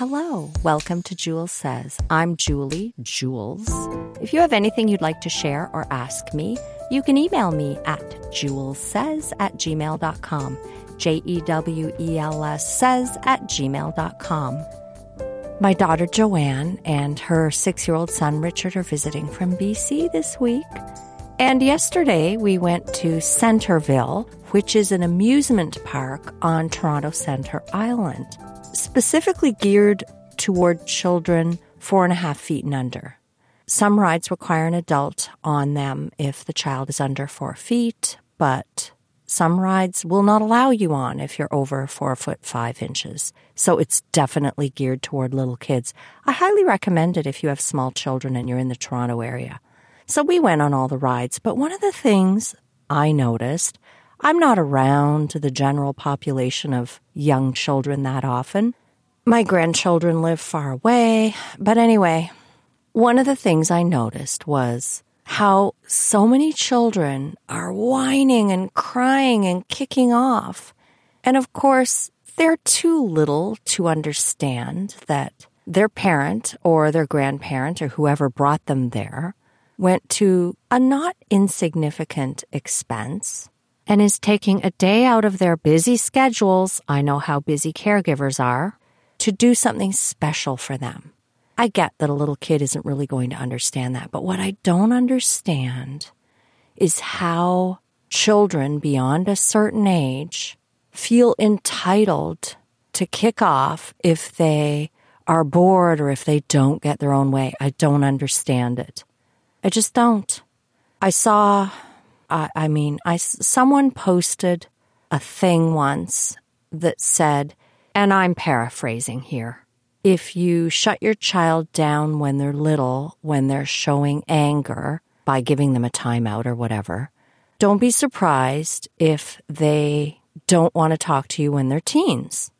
Hello, welcome to Jewels Says. I'm Julie, Jewels. If you have anything you'd like to share or ask me, you can email me at jewelssays at gmail.com. J E W E L S says at gmail.com. My daughter Joanne and her six year old son Richard are visiting from BC this week. And yesterday we went to Centreville, which is an amusement park on Toronto Centre Island, specifically geared toward children four and a half feet and under. Some rides require an adult on them if the child is under four feet, but some rides will not allow you on if you're over four foot five inches. So it's definitely geared toward little kids. I highly recommend it if you have small children and you're in the Toronto area. So we went on all the rides, but one of the things I noticed, I'm not around the general population of young children that often. My grandchildren live far away, but anyway, one of the things I noticed was how so many children are whining and crying and kicking off. And of course, they're too little to understand that their parent or their grandparent or whoever brought them there went to a not insignificant expense and is taking a day out of their busy schedules. I know how busy caregivers are to do something special for them. I get that a little kid isn't really going to understand that. But what I don't understand is how children beyond a certain age feel entitled to kick off if they are bored or if they don't get their own way. I don't understand it. I just don't. I saw, I, I mean, I, someone posted a thing once that said, and I'm paraphrasing here if you shut your child down when they're little, when they're showing anger by giving them a timeout or whatever, don't be surprised if they don't want to talk to you when they're teens.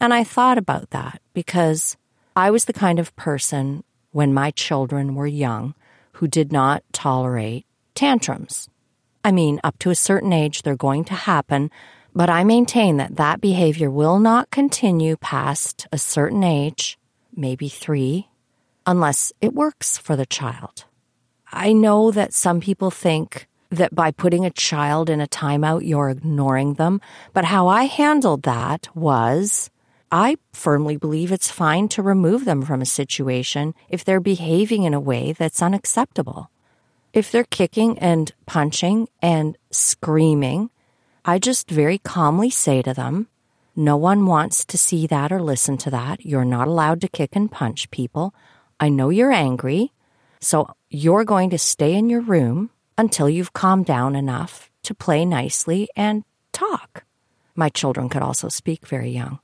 And I thought about that because I was the kind of person when my children were young who did not tolerate tantrums. I mean, up to a certain age, they're going to happen, but I maintain that that behavior will not continue past a certain age, maybe three, unless it works for the child. I know that some people think that by putting a child in a timeout, you're ignoring them. But how I handled that was I firmly believe it's fine to remove them from a situation if they're behaving in a way that's unacceptable. If they're kicking and punching and screaming, I just very calmly say to them, No one wants to see that or listen to that. You're not allowed to kick and punch people. I know you're angry, so you're going to stay in your room until you've calmed down enough to play nicely and talk. My children could also speak very young.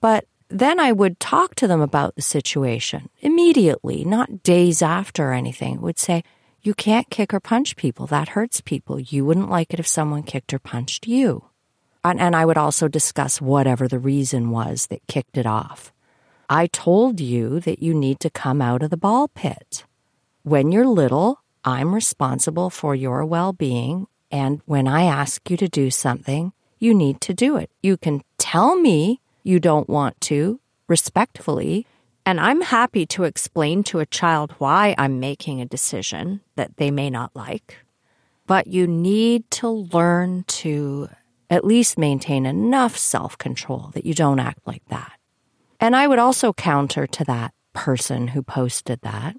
But then I would talk to them about the situation immediately, not days after or anything. Would say, you can't kick or punch people. That hurts people. You wouldn't like it if someone kicked or punched you. And, and I would also discuss whatever the reason was that kicked it off. I told you that you need to come out of the ball pit. When you're little, I'm responsible for your well being. And when I ask you to do something, you need to do it. You can tell me you don't want to respectfully, and I'm happy to explain to a child why I'm making a decision that they may not like. But you need to learn to at least maintain enough self control that you don't act like that. And I would also counter to that person who posted that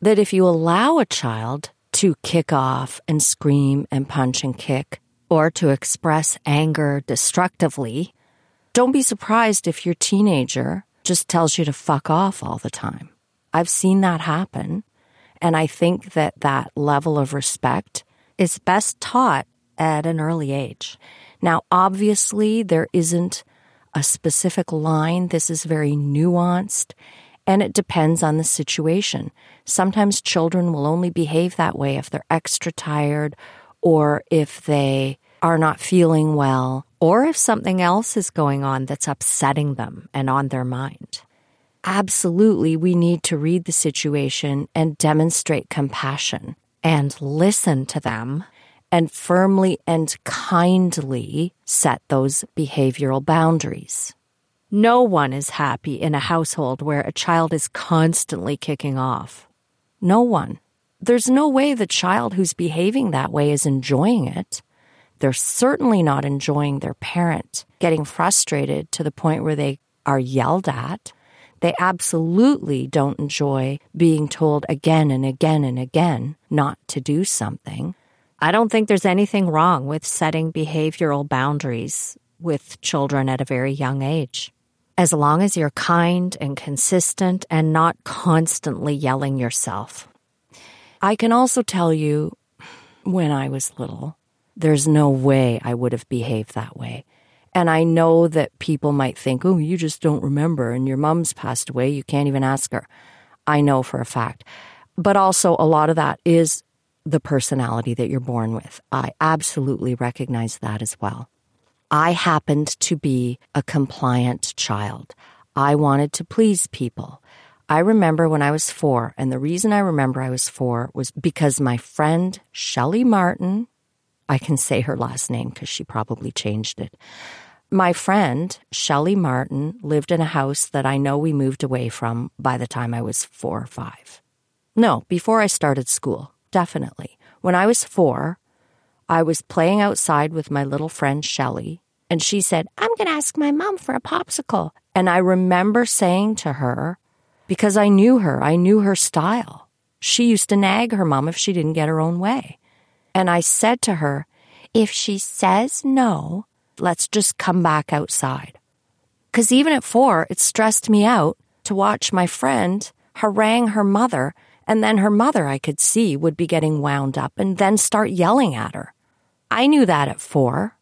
that if you allow a child to kick off and scream and punch and kick, or to express anger destructively, don't be surprised if your teenager just tells you to fuck off all the time. I've seen that happen. And I think that that level of respect is best taught at an early age. Now, obviously, there isn't a specific line. This is very nuanced and it depends on the situation. Sometimes children will only behave that way if they're extra tired or if they are not feeling well or if something else is going on that's upsetting them and on their mind. Absolutely, we need to read the situation and demonstrate compassion and listen to them and firmly and kindly set those behavioral boundaries. No one is happy in a household where a child is constantly kicking off. No one. There's no way the child who's behaving that way is enjoying it. They're certainly not enjoying their parent getting frustrated to the point where they are yelled at. They absolutely don't enjoy being told again and again and again not to do something. I don't think there's anything wrong with setting behavioral boundaries with children at a very young age as long as you're kind and consistent and not constantly yelling yourself. I can also tell you, when I was little, there's no way I would have behaved that way. And I know that people might think, oh, you just don't remember, and your mom's passed away, you can't even ask her. I know for a fact. But also, a lot of that is the personality that you're born with. I absolutely recognize that as well. I happened to be a compliant child. I wanted to please people. I remember when I was four, and the reason I remember I was four was because my friend Shelly Martin, I can say her last name because she probably changed it. My friend Shelly Martin lived in a house that I know we moved away from by the time I was four or five. No, before I started school, definitely. When I was four, I was playing outside with my little friend Shelly, and she said, I'm going to ask my mom for a popsicle. And I remember saying to her, because I knew her, I knew her style. She used to nag her mom if she didn't get her own way. And I said to her, if she says no, let's just come back outside. Because even at four, it stressed me out to watch my friend harangue her mother, and then her mother, I could see, would be getting wound up and then start yelling at her. I knew that at four,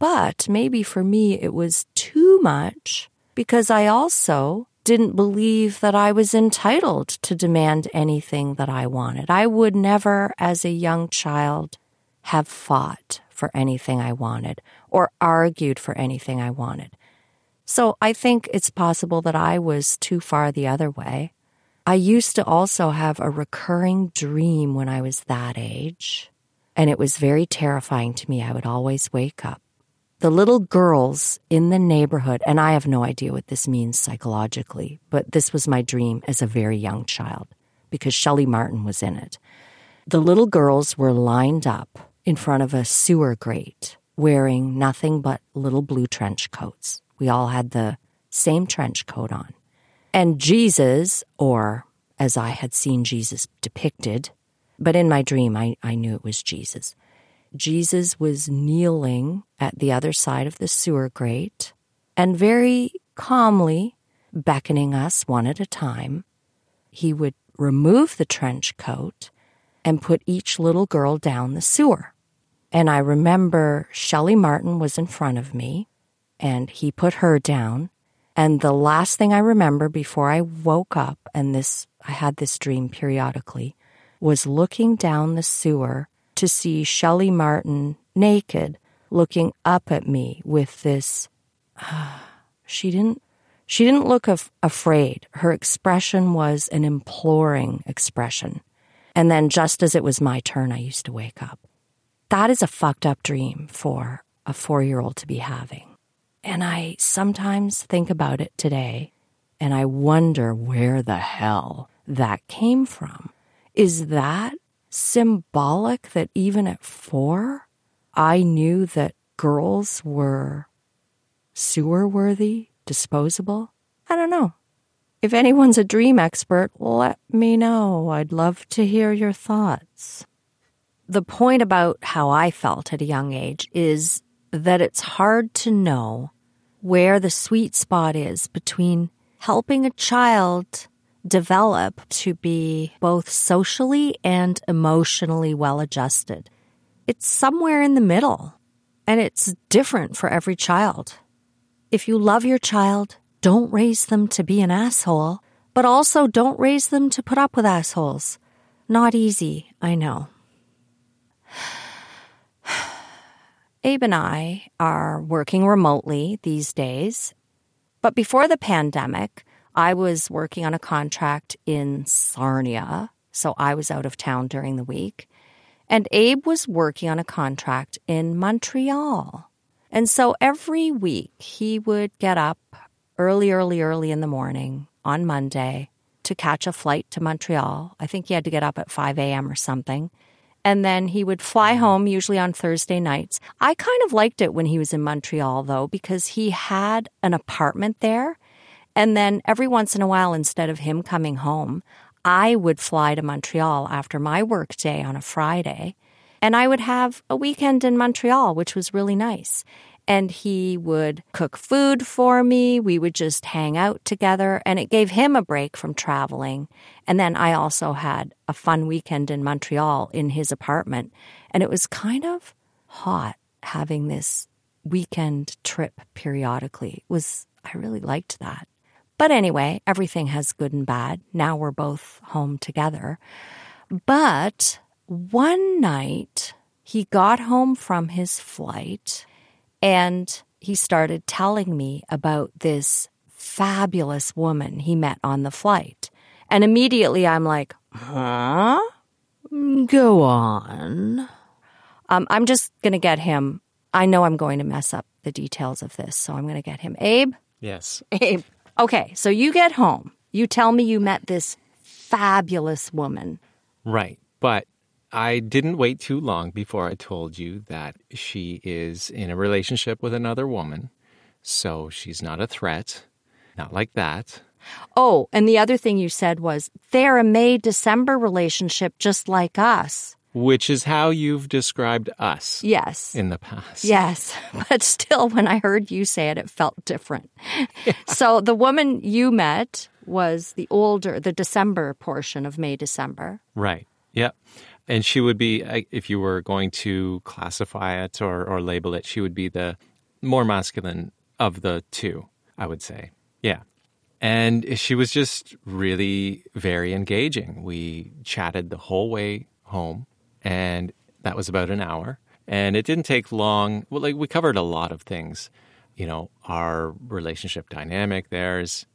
but maybe for me it was too much because I also didn't believe that I was entitled to demand anything that I wanted. I would never, as a young child, have fought for anything I wanted or argued for anything I wanted. So I think it's possible that I was too far the other way. I used to also have a recurring dream when I was that age and it was very terrifying to me. I would always wake up. The little girls in the neighborhood, and I have no idea what this means psychologically, but this was my dream as a very young child because Shelly Martin was in it. The little girls were lined up in front of a sewer grate wearing nothing but little blue trench coats. We all had the same trench coat on. And Jesus, or as I had seen Jesus depicted, but in my dream, I, I knew it was Jesus. Jesus was kneeling at the other side of the sewer grate and very calmly beckoning us one at a time. He would remove the trench coat and put each little girl down the sewer. And I remember Shelly Martin was in front of me and he put her down. And the last thing I remember before I woke up, and this, I had this dream periodically, was looking down the sewer to see Shelly Martin naked looking up at me with this uh, she didn't she didn't look af- afraid. Her expression was an imploring expression. And then just as it was my turn i used to wake up. That is a fucked up dream for a 4-year-old to be having. And i sometimes think about it today and i wonder where the hell that came from. Is that symbolic that even at four, I knew that girls were sewer worthy, disposable? I don't know. If anyone's a dream expert, let me know. I'd love to hear your thoughts. The point about how I felt at a young age is that it's hard to know where the sweet spot is between helping a child develop to be both socially and emotionally well adjusted. It's somewhere in the middle, and it's different for every child. If you love your child, don't raise them to be an asshole, but also don't raise them to put up with assholes. Not easy, I know. Abe and I are working remotely these days, but before the pandemic, I was working on a contract in Sarnia, so I was out of town during the week. And Abe was working on a contract in Montreal. And so every week he would get up early, early, early in the morning on Monday to catch a flight to Montreal. I think he had to get up at 5 a.m. or something. And then he would fly mm-hmm. home, usually on Thursday nights. I kind of liked it when he was in Montreal, though, because he had an apartment there. And then every once in a while, instead of him coming home, I would fly to Montreal after my work day on a Friday. And I would have a weekend in Montreal, which was really nice and he would cook food for me. We would just hang out together, and it gave him a break from traveling. And then I also had a fun weekend in Montreal in his apartment, and it was kind of hot having this weekend trip periodically. It was I really liked that. But anyway, everything has good and bad. Now we're both home together. But one night he got home from his flight and he started telling me about this fabulous woman he met on the flight. And immediately I'm like, huh? Go on. Um, I'm just going to get him. I know I'm going to mess up the details of this, so I'm going to get him. Abe? Yes. Abe. Okay, so you get home. You tell me you met this fabulous woman. Right. But I didn't wait too long before I told you that she is in a relationship with another woman. So she's not a threat. Not like that. Oh, and the other thing you said was they're a May December relationship just like us. Which is how you've described us. Yes. In the past. Yes. But still, when I heard you say it, it felt different. Yeah. So the woman you met was the older, the December portion of May December. Right. Yep. And she would be, if you were going to classify it or, or label it, she would be the more masculine of the two, I would say. Yeah. And she was just really very engaging. We chatted the whole way home, and that was about an hour. And it didn't take long. Well, like we covered a lot of things, you know, our relationship dynamic, theirs.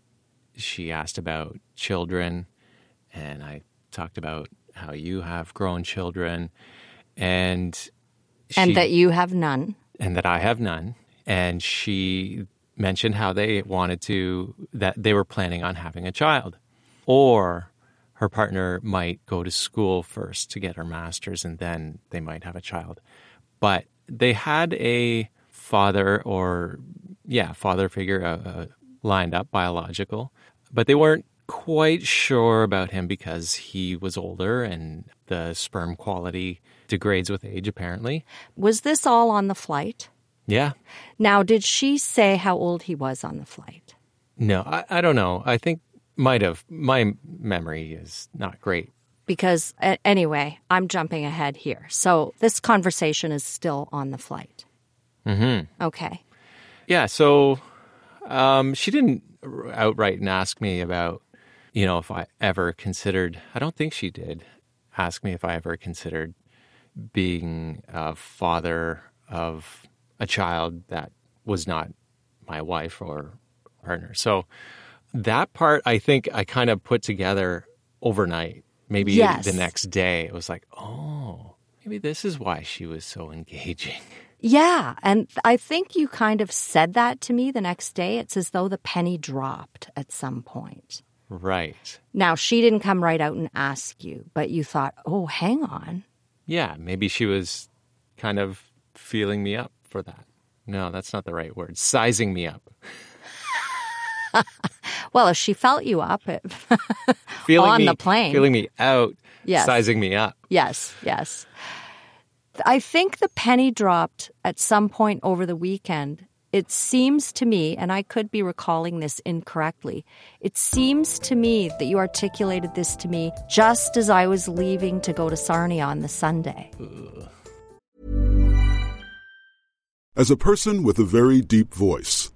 She asked about children, and I talked about how you have grown children, and she, and that you have none, and that I have none. And she mentioned how they wanted to that they were planning on having a child, or her partner might go to school first to get her master's, and then they might have a child. But they had a father or yeah father figure uh, uh, lined up biological, but they weren't quite sure about him because he was older and the sperm quality degrades with age, apparently. Was this all on the flight? Yeah. Now, did she say how old he was on the flight? No, I, I don't know. I think might have. My memory is not great. Because, anyway, I'm jumping ahead here. So this conversation is still on the flight. Mm-hmm. Okay. Yeah, so um, she didn't outright and ask me about you know, if I ever considered, I don't think she did ask me if I ever considered being a father of a child that was not my wife or partner. So that part, I think I kind of put together overnight. Maybe yes. the next day, it was like, oh, maybe this is why she was so engaging. Yeah. And I think you kind of said that to me the next day. It's as though the penny dropped at some point. Right. Now, she didn't come right out and ask you, but you thought, oh, hang on. Yeah, maybe she was kind of feeling me up for that. no, that's not the right word. Sizing me up. Well, if she felt you up it, Feeling on me, the plane. Feeling me out. Yes. Sizing me up. Yes, yes. I think the penny dropped at some point over the weekend. It seems to me, and I could be recalling this incorrectly, it seems to me that you articulated this to me just as I was leaving to go to Sarnia on the Sunday. As a person with a very deep voice,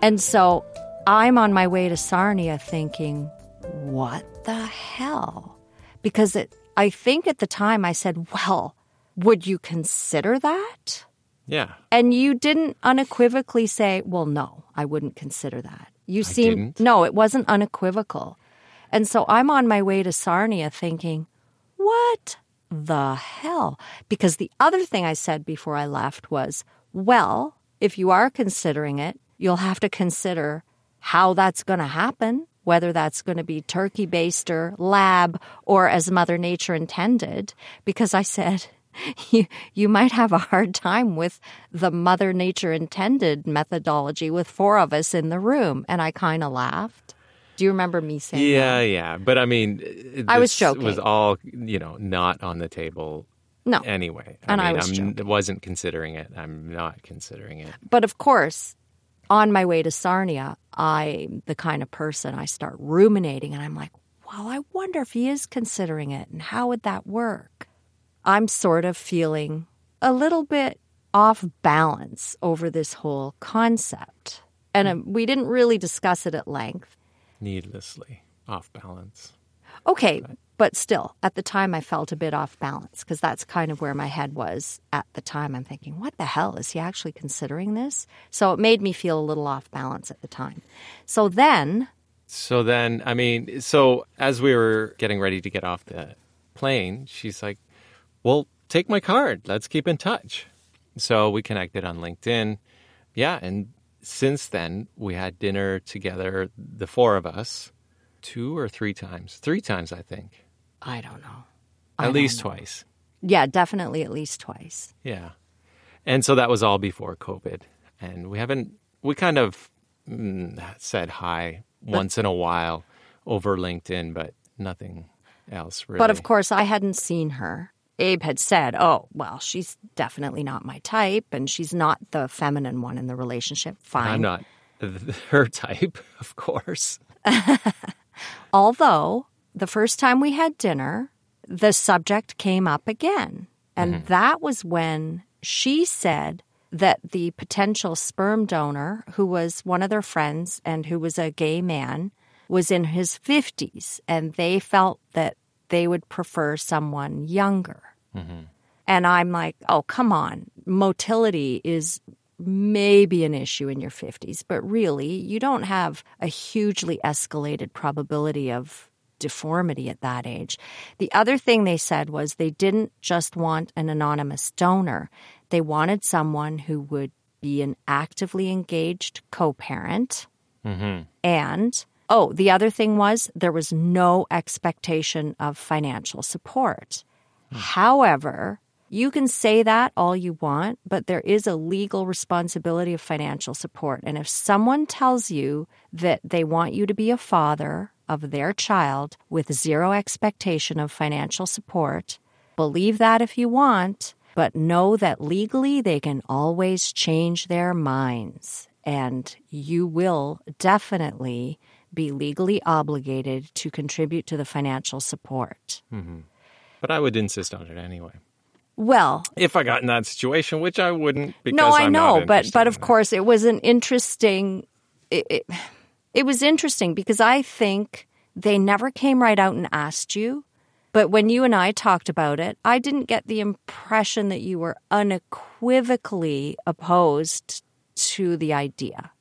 And so I'm on my way to Sarnia thinking, what the hell? Because it, I think at the time I said, well, would you consider that? Yeah. And you didn't unequivocally say, well, no, I wouldn't consider that. You seem, didn't. no, it wasn't unequivocal. And so I'm on my way to Sarnia thinking, what the hell? Because the other thing I said before I left was, well, if you are considering it, you'll have to consider how that's going to happen, whether that's going to be turkey baster, lab, or as Mother Nature intended. Because I said, you, you might have a hard time with the Mother Nature intended methodology with four of us in the room. And I kind of laughed. Do you remember me saying Yeah, that? yeah. But I mean, it- I was joking. was all, you know, not on the table No. anyway. And I mean, was I'm, wasn't considering it. I'm not considering it. But of course, on my way to Sarnia, I'm the kind of person I start ruminating and I'm like, well, I wonder if he is considering it and how would that work? I'm sort of feeling a little bit off balance over this whole concept. And um, we didn't really discuss it at length. Needlessly off balance. Okay, but still, at the time, I felt a bit off balance because that's kind of where my head was at the time. I'm thinking, what the hell? Is he actually considering this? So it made me feel a little off balance at the time. So then, So then, I mean, so as we were getting ready to get off the plane, she's like, well, take my card. Let's keep in touch. So we connected on LinkedIn. Yeah. And since then, we had dinner together, the four of us, two or three times. Three times, I think. I don't know. At least twice. Yeah, definitely at least twice. Yeah. And so that was all before COVID. And we haven't, we kind of mm, said hi once in a while over LinkedIn, but nothing else really. But of course, I hadn't seen her. Abe had said, oh, well, she's definitely not my type, and she's not the feminine one in the relationship. Fine. I'm not her type, of course. Although the first time we had dinner, the subject came up again. And mm-hmm. that was when she said that the potential sperm donor, who was one of their friends and who was a gay man, was in his 50s and they felt that they would prefer someone younger. Mm-hmm. And I'm like, oh, come on. Motility is maybe an issue in your 50s, but really, you don't have a hugely escalated probability of deformity at that age. The other thing they said was they didn't just want an anonymous donor, they wanted someone who would be an actively engaged co parent. Mm-hmm. And, oh, the other thing was there was no expectation of financial support. Hmm. However, you can say that all you want, but there is a legal responsibility of financial support. And if someone tells you that they want you to be a father of their child with zero expectation of financial support, believe that if you want, but know that legally they can always change their minds. And you will definitely be legally obligated to contribute to the financial support. Mm-hmm. But I would insist on it anyway. Well, If I got in that situation, which I wouldn't because no, I I'm know, but but of course it was an interesting. It, it, it was interesting because I think they never came right out and asked you. But when you and I talked about it, I didn't get the impression that you were unequivocally opposed to the idea.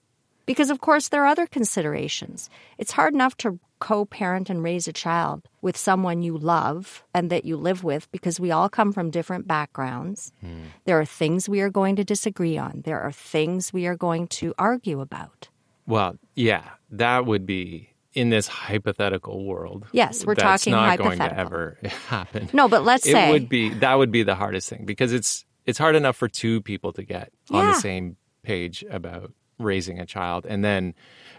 Because, of course, there are other considerations. It's hard enough to co parent and raise a child with someone you love and that you live with because we all come from different backgrounds. Hmm. There are things we are going to disagree on, there are things we are going to argue about. Well, yeah, that would be in this hypothetical world. Yes, we're that's talking not going to ever happen. No, but let's it say it would be that would be the hardest thing because it's it's hard enough for two people to get on Yeah. the same page about raising a child, and then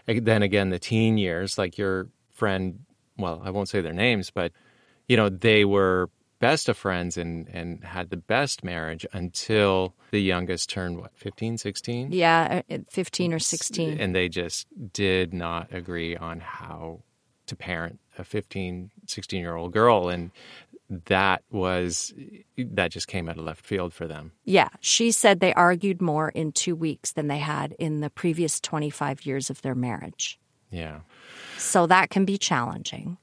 eh, then again the teen years, like your friend. Well, I won't say their names, but you know they were best of friends and and had the best marriage until the youngest turned what 15 16 yeah, uh, 15 or 16. and they just did not agree on how to parent a 15 16 year old girl and that was that just came out of left field for them Yeah, she said they argued more in two weeks than they had in the previous 25 years of their marriage. yeah So that can be challenging.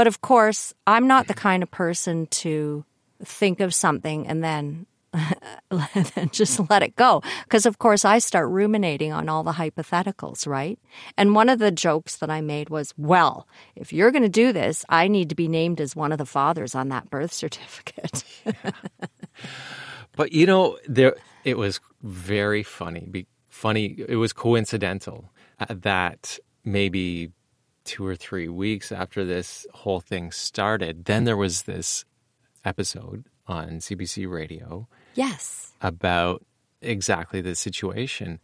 But of course, I'm not the kind of person to think of something and then just let it go. Because, of course, I start ruminating on all the hypotheticals, right? And one of the jokes that I made was, well, if you're going to do this, I need to be named as one of the fathers on that birth certificate. but you know there it was very funny be, funny it was coincidental uh, that maybe two or three weeks after this whole thing started then there was this episode on CBC radio yes. about exactly the situation.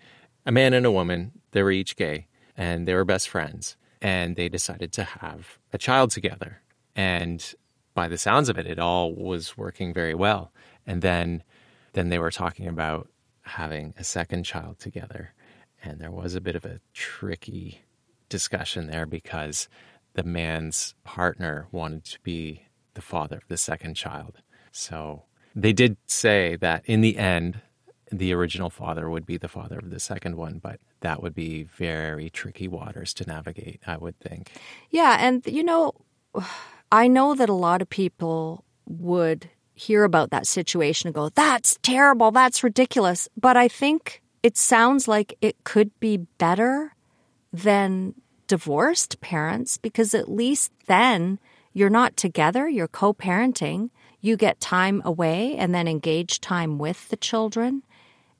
A man and a woman, they were each gay and they were best friends and they decided to have a child together. And by the sounds of it, it all was working very well. And then then they were talking about having a second child together. And there was a bit of a tricky discussion there because the man's partner wanted to be the father of the second child. So they did say that in the end, the original father would be the father of the second one, but that would be very tricky waters to navigate, I would think. Yeah, and you know, I know that a lot of people would hear about that situation and go, "That's terrible, that's ridiculous." But I think it sounds like it could be better than divorced parents because at least then you're not together, you're co-parenting, you get time away and then engage time with the children,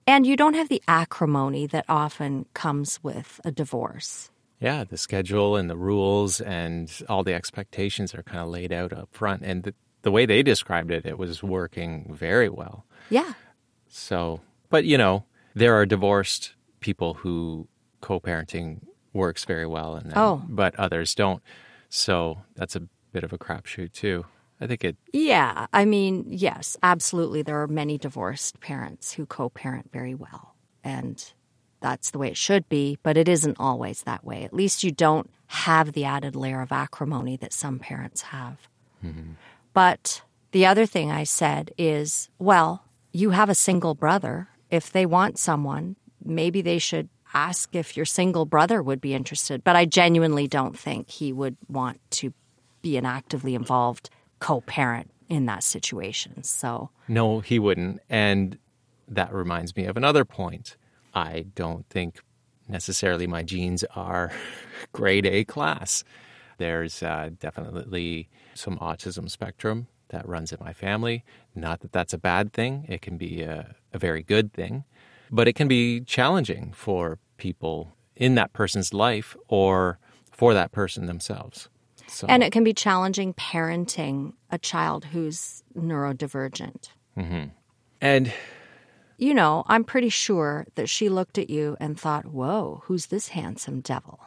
and you don't have the acrimony that often comes with a divorce. Yeah, the schedule and the rules and all the expectations are kind of laid out up front. And the, the way they described it, it was working very well. Yeah. So, but you know, there are divorced people who co-parenting works very well, and then, Oh. but others don't. So that's a bit of a crapshoot too. I think it. Yeah, I mean, yes, absolutely. There are many divorced parents who co parent very well. And that's the way it should be, but it isn't always that way. At least you don't have the added layer of acrimony that some parents have. Mm-hmm. But the other thing I said is well, you have a single brother. If they want someone, maybe they should ask if your single brother would be interested. But I genuinely don't think he would want to be an actively involved co parent in that situation. So, No, he wouldn't. And that reminds me of another point. I don't think necessarily my genes are grade A class. There's uh, definitely some autism spectrum that runs in my family. Not that that's a bad thing, it can be a, a very good thing, but it can be challenging for people in that person's life or for that person themselves. So, and it can be challenging parenting a child who's neurodivergent. and You know, I'm pretty sure that she looked at you and thought, whoa, who's this handsome devil?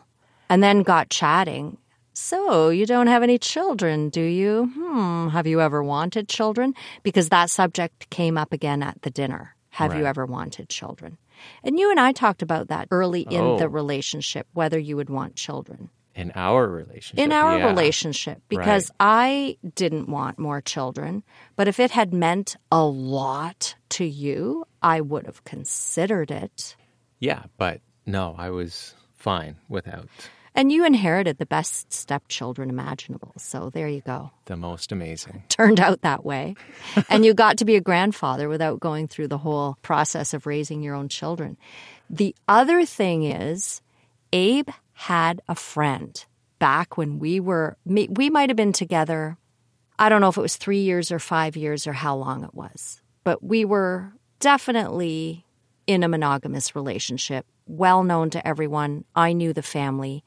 And then got chatting, So, you don't have any children, do you? Hmm, have you ever wanted children? Because that subject came up again at the dinner. Have you ever wanted children? And you and I talked about that early in Oh. the relationship, whether you would want children. In our relationship. In our yeah. relationship, because I didn't want more children, but if it had meant a lot to you, I would have considered it. Yeah, but no, I was fine without And you inherited the best stepchildren imaginable. So there you go. the most amazing. Turned out that way. and you got to be a grandfather without going through the whole process of raising your own children. The other thing is, Abe had a friend back when we were, we might have been together. I don't know if it was three years or five years or how long it was, but we were definitely in a monogamous relationship, well known to everyone. I knew the family.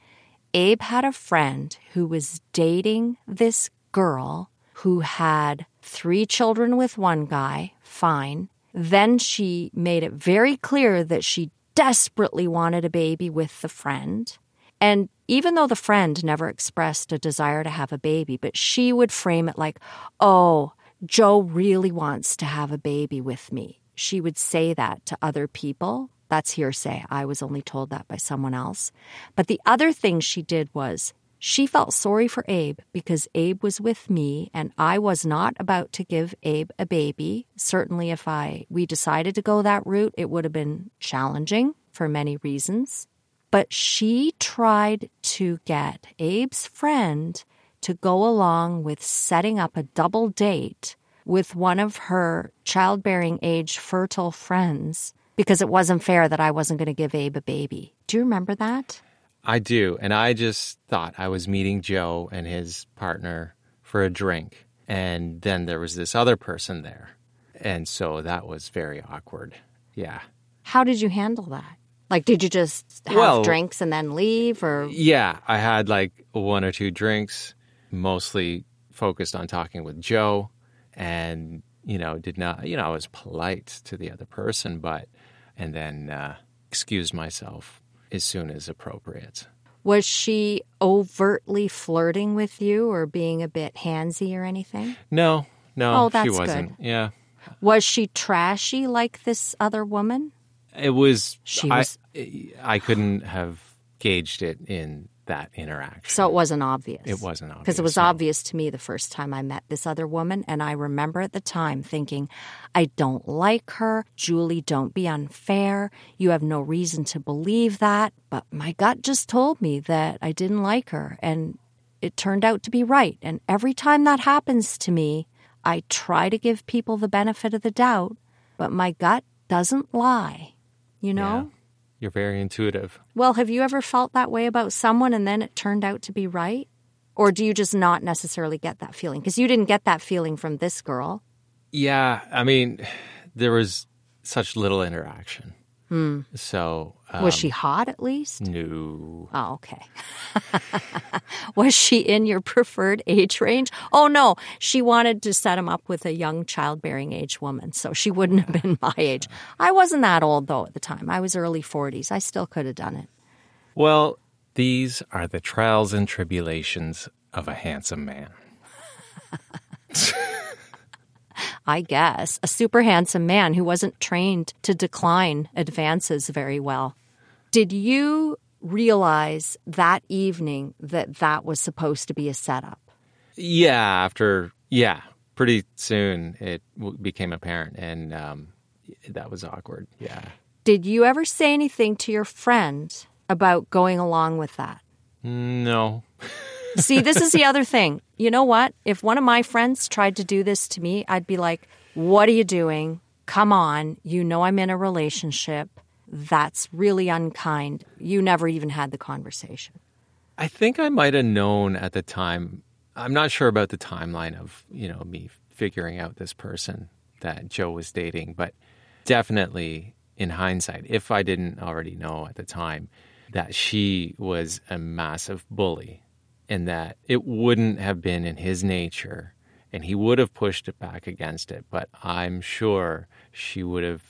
Abe had a friend who was dating this girl who had three children with one guy, fine. Then she made it very clear that she desperately wanted a baby with the friend. And even though the friend never expressed a desire to have a baby, but she would frame it like, oh, Joe really wants to have a baby with me. She would say that to other people. That's hearsay. I was only told that by someone else. But the other thing she did was she felt sorry for Abe because Abe was with me and I was not about to give Abe a baby. Certainly if I we decided to go that route, it would have been challenging for many reasons. But she tried to get Abe's friend to go along with setting up a double date with one of her childbearing age fertile friends because it wasn't fair that I wasn't going to give Abe a baby. Do you remember that? I do. And I just thought I was meeting Joe and his partner for a drink. And then there was this other person there. And so that was very awkward. Yeah. How did you handle that? Like, did you just have Well- drinks and then leave, or Yeah. I had like one or two drinks, mostly focused on talking with Joe. And, you know, did not, you know, I was polite to the other person, but, and then uh, excused myself as soon as appropriate. was she overtly flirting with you, or being a bit handsy or anything? No, no, Oh, she wasn't. good. Yeah. Was she trashy like this other woman? It was. She I- was- I, couldn't have gauged it in that interaction. So it wasn't obvious. It wasn't obvious. Because it was obvious, no. obvious to me the first time I met this other woman. And I remember at the time thinking, I don't like her. Julie, don't be unfair. You have no reason to believe that. But my gut just told me that I didn't like her. And it turned out to be right. And every time that happens to me, I try to give people the benefit of the doubt, but my gut doesn't lie. You know? Yeah. You're very intuitive. Well, have you ever felt that way about someone and then it turned out to be right? Or do you just not necessarily get that feeling? Because you didn't get that feeling from this girl. Yeah, I mean, there was such little interaction. Hmm. So um, Was she hot at least? No. Oh, okay. Was she in your preferred age range? Oh, no. She wanted to set him up with a young childbearing age woman, so she wouldn't have been my age. I wasn't that old, though, at the time. I was early 40s. I still could have done it. Well, these are the trials and tribulations of a handsome man. I guess, a super handsome man who wasn't trained to decline advances very well. Did you realize that evening that that was supposed to be a setup? Yeah, after yeah, pretty soon it became apparent, and um, that was awkward. Yeah. Did you ever say anything to your friend about going along with that? No. See, this is the other thing. You know what? If one of my friends tried to do this to me, I'd be like, What are you doing? Come on. You know I'm in a relationship. That's really unkind. You never even had the conversation. I think I might have known at the time. I'm not sure about the timeline of, you know, me figuring out this person that Joe was dating, but definitely in hindsight, if I didn't already know at the time that she was a massive bully and that it wouldn't have been in his nature and he would have pushed it back against it, but I'm sure she would have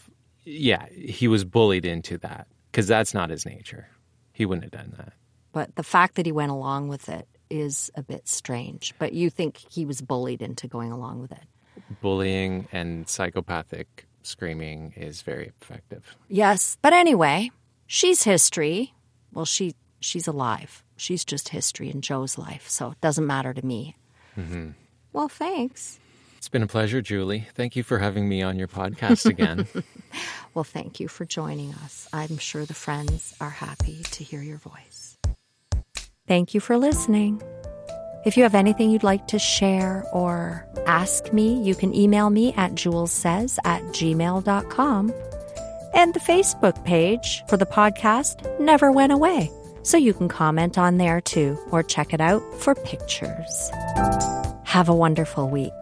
yeah, he was bullied into that because that's not his nature. He wouldn't have done that. But the fact that he went along with it is a bit strange. But you think he was bullied into going along with it? Bullying and psychopathic screaming is very effective. Yes, but anyway, she's history. Well, she she's alive. She's just history in Joe's life, so it doesn't matter to me. Mm-hmm. Well, thanks. It's been a pleasure, Julie. Thank you for having me on your podcast again. well, thank you for joining us. I'm sure the friends are happy to hear your voice. Thank you for listening. If you have anything you'd like to share or ask me, you can email me at jewelssays at gmail.com. And the Facebook page for the podcast never went away, so you can comment on there too or check it out for pictures. Have a wonderful week.